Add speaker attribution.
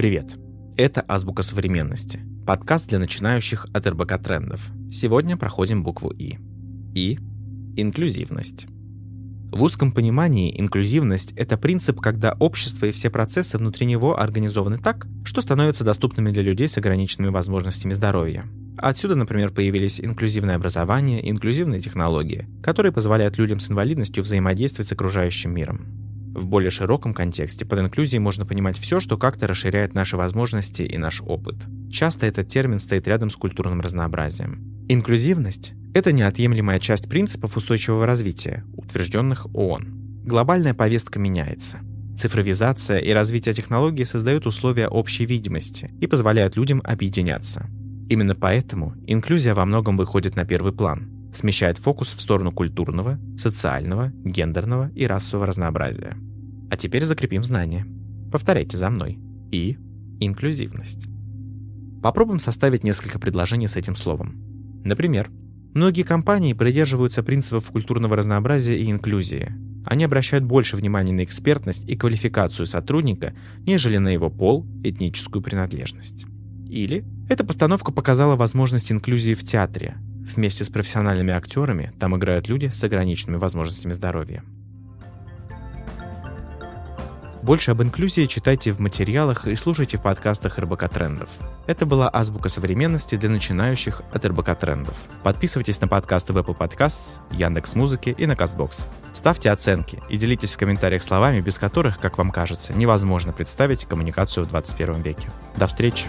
Speaker 1: Привет! Это «Азбука современности» — подкаст для начинающих от РБК трендов. Сегодня проходим букву «И». И — инклюзивность. В узком понимании инклюзивность — это принцип, когда общество и все процессы внутри него организованы так, что становятся доступными для людей с ограниченными возможностями здоровья. Отсюда, например, появились инклюзивное образование инклюзивные технологии, которые позволяют людям с инвалидностью взаимодействовать с окружающим миром. В более широком контексте под инклюзией можно понимать все, что как-то расширяет наши возможности и наш опыт. Часто этот термин стоит рядом с культурным разнообразием. Инклюзивность – это неотъемлемая часть принципов устойчивого развития, утвержденных ООН. Глобальная повестка меняется. Цифровизация и развитие технологий создают условия общей видимости и позволяют людям объединяться. Именно поэтому инклюзия во многом выходит на первый план – смещает фокус в сторону культурного, социального, гендерного и расового разнообразия. А теперь закрепим знания. Повторяйте за мной. И инклюзивность. Попробуем составить несколько предложений с этим словом. Например, многие компании придерживаются принципов культурного разнообразия и инклюзии. Они обращают больше внимания на экспертность и квалификацию сотрудника, нежели на его пол, этническую принадлежность. Или эта постановка показала возможность инклюзии в театре, Вместе с профессиональными актерами там играют люди с ограниченными возможностями здоровья. Больше об инклюзии читайте в материалах и слушайте в подкастах РБК Трендов. Это была азбука современности для начинающих от РБК Трендов. Подписывайтесь на подкасты в Apple Podcasts, Яндекс Музыки и на Castbox. Ставьте оценки и делитесь в комментариях словами, без которых, как вам кажется, невозможно представить коммуникацию в 21 веке. До встречи!